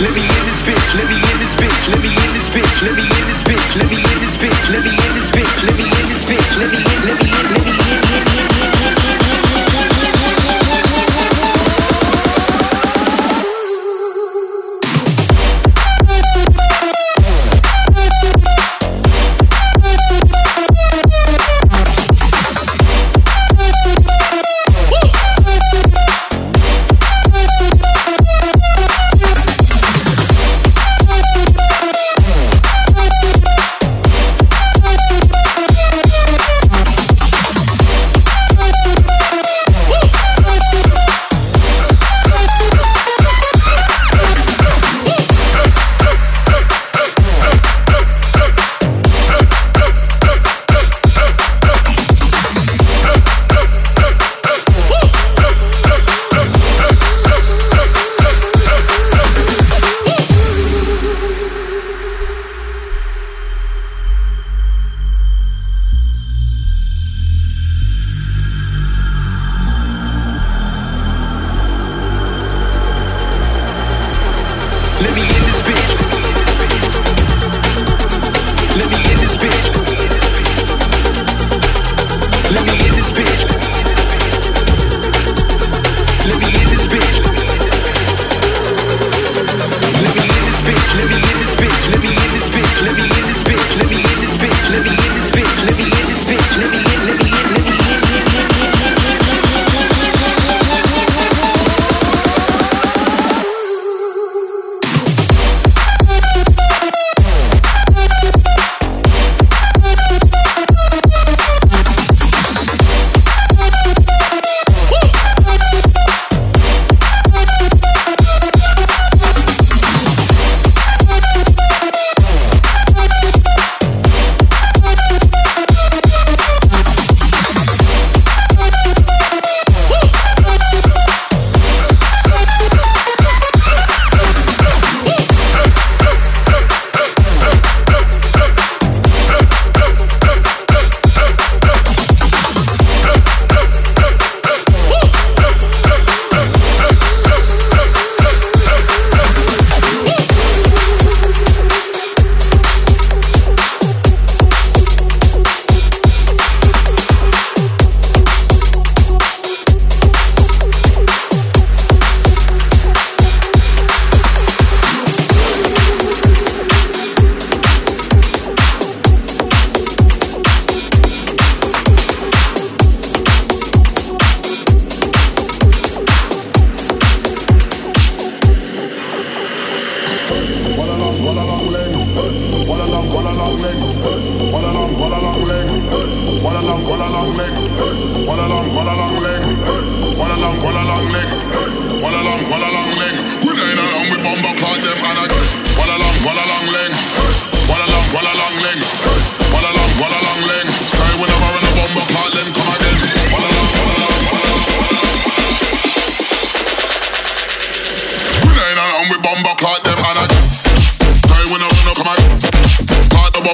Let me in this bitch, let me in this bitch, let me in this bitch, let me in this bitch, let me in this bitch, let me in this bitch, let me in this bitch, let me in this bitch, let me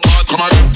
pop, pop,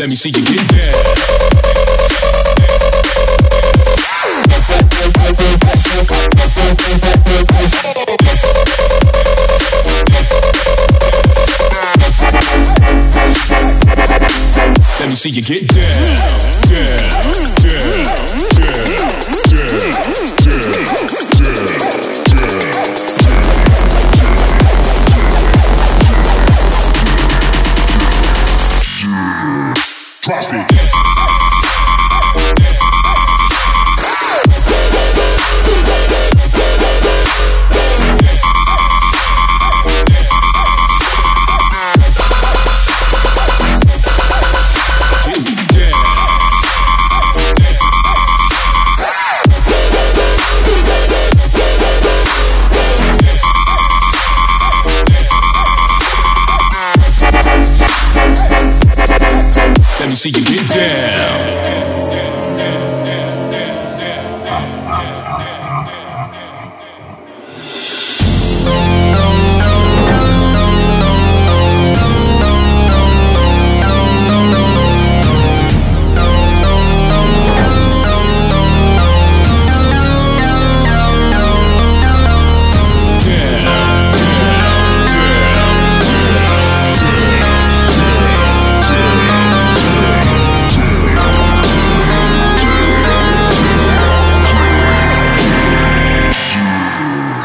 Let me see you get down. Let me see you get down. see you get down.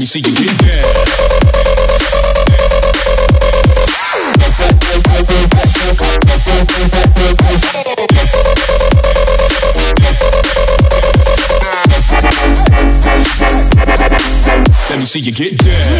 me see you get down. Let me see you get down.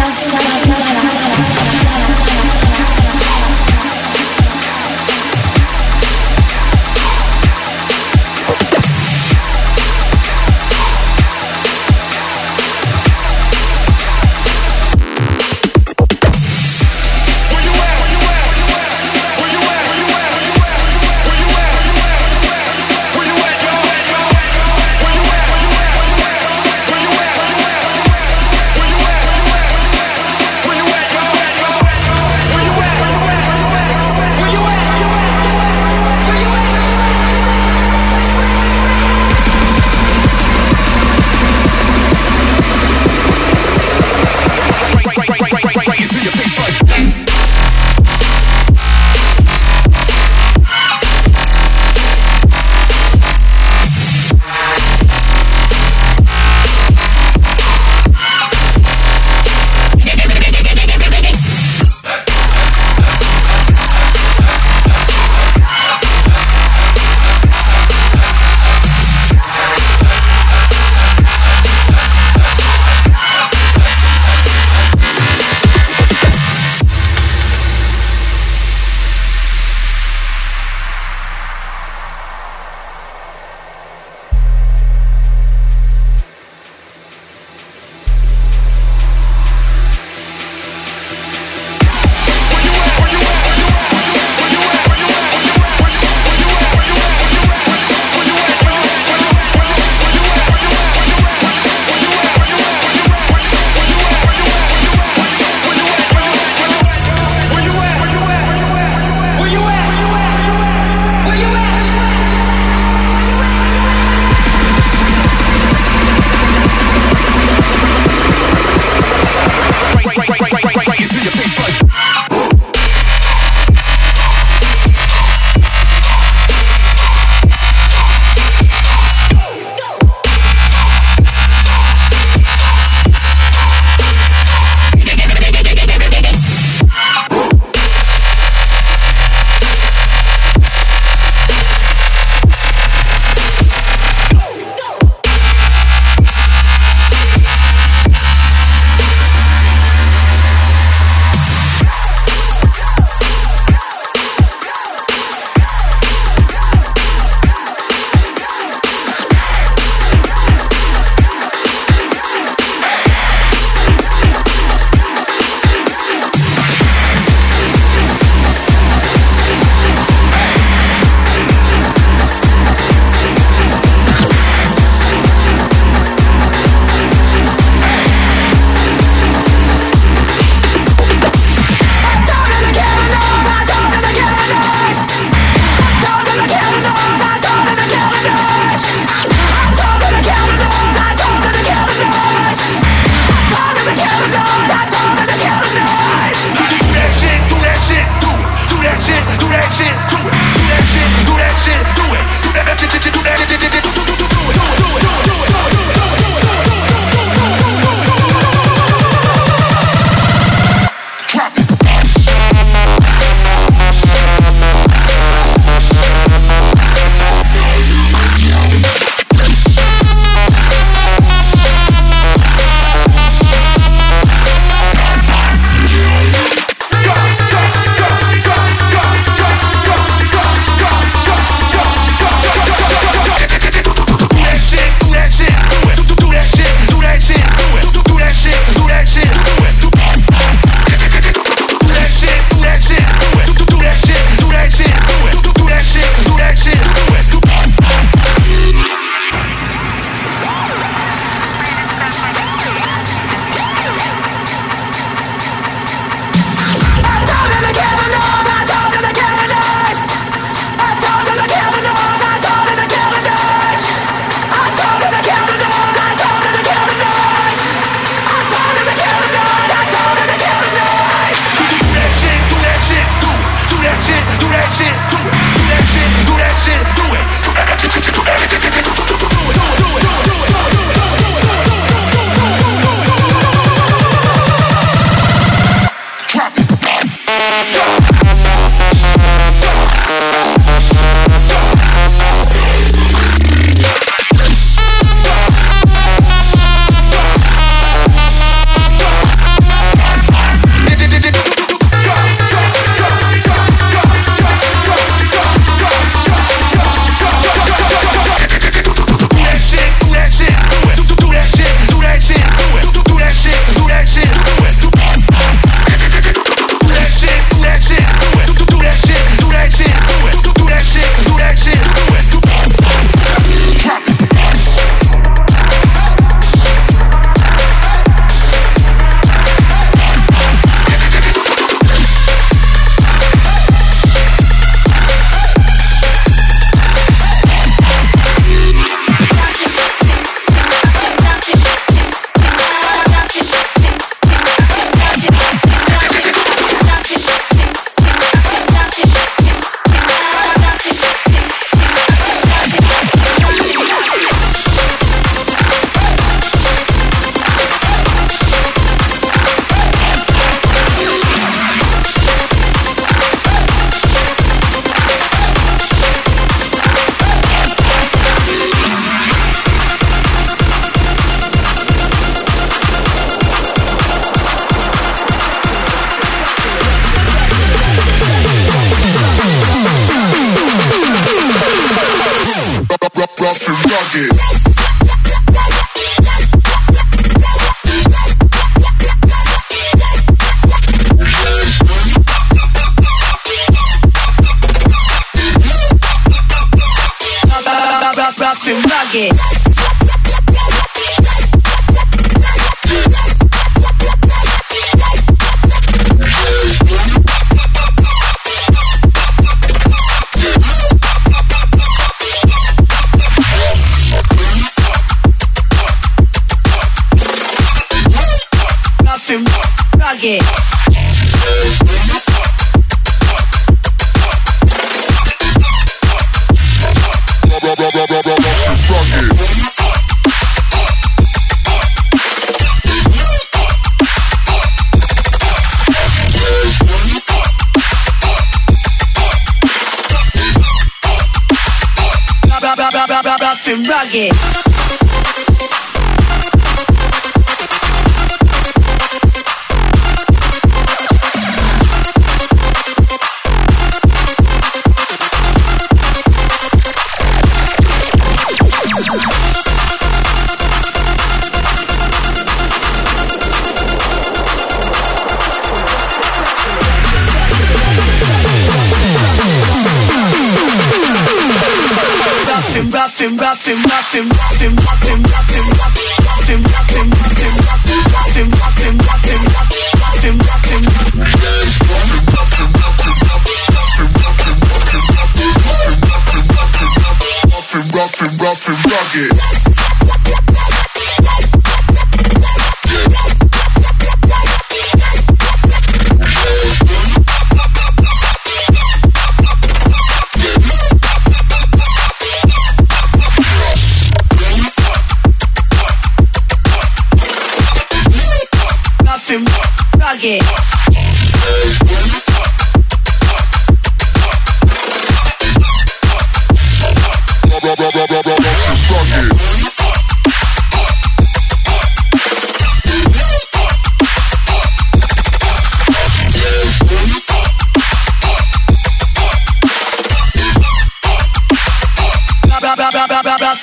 Get.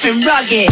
and rugged.